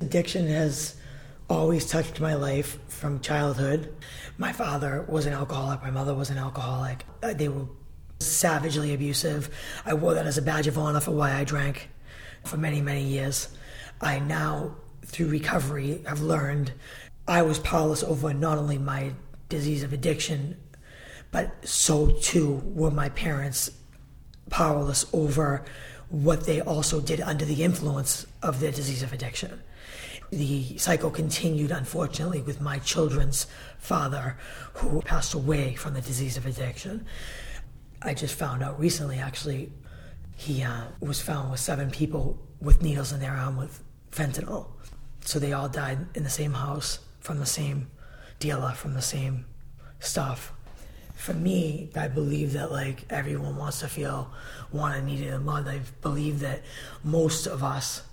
Addiction has always touched my life from childhood. My father was an alcoholic, my mother was an alcoholic. Uh, They were savagely abusive. I wore that as a badge of honor for why I drank for many, many years. I now, through recovery, have learned I was powerless over not only my disease of addiction, but so too were my parents powerless over what they also did under the influence of their disease of addiction. The cycle continued, unfortunately, with my children's father, who passed away from the disease of addiction. I just found out recently, actually, he uh, was found with seven people with needles in their arm with fentanyl. So they all died in the same house from the same dealer, from the same stuff. For me, I believe that like everyone wants to feel wanted, needed, and loved. I believe that most of us,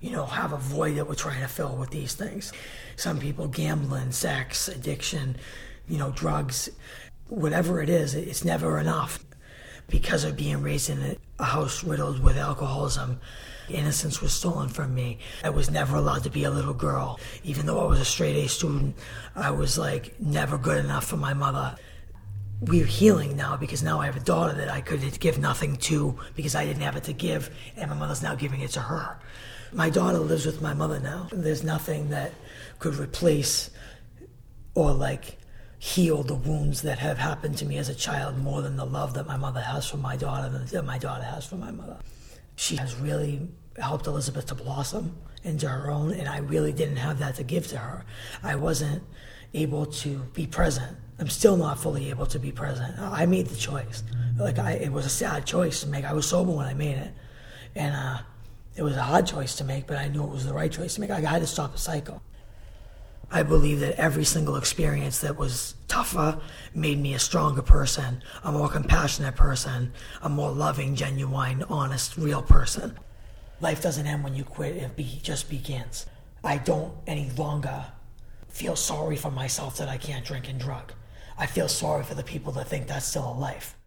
you know, have a void that we're trying to fill with these things. Some people gambling, sex, addiction, you know, drugs, whatever it is, it's never enough. Because of being raised in a house riddled with alcoholism, innocence was stolen from me. I was never allowed to be a little girl. Even though I was a straight A student, I was like never good enough for my mother. We're healing now because now I have a daughter that I could give nothing to because I didn't have it to give, and my mother's now giving it to her. My daughter lives with my mother now. There's nothing that could replace or like heal the wounds that have happened to me as a child more than the love that my mother has for my daughter than that my daughter has for my mother. She has really helped Elizabeth to blossom into her own, and I really didn't have that to give to her. I wasn't able to be present. I'm still not fully able to be present. I made the choice. Like I, it was a sad choice to make. I was sober when I made it, and uh, it was a hard choice to make, but I knew it was the right choice to make. I had to stop the cycle. I believe that every single experience that was tougher made me a stronger person, a more compassionate person, a more loving, genuine, honest, real person. Life doesn't end when you quit, it be, just begins. I don't any longer feel sorry for myself that I can't drink and drug. I feel sorry for the people that think that's still a life.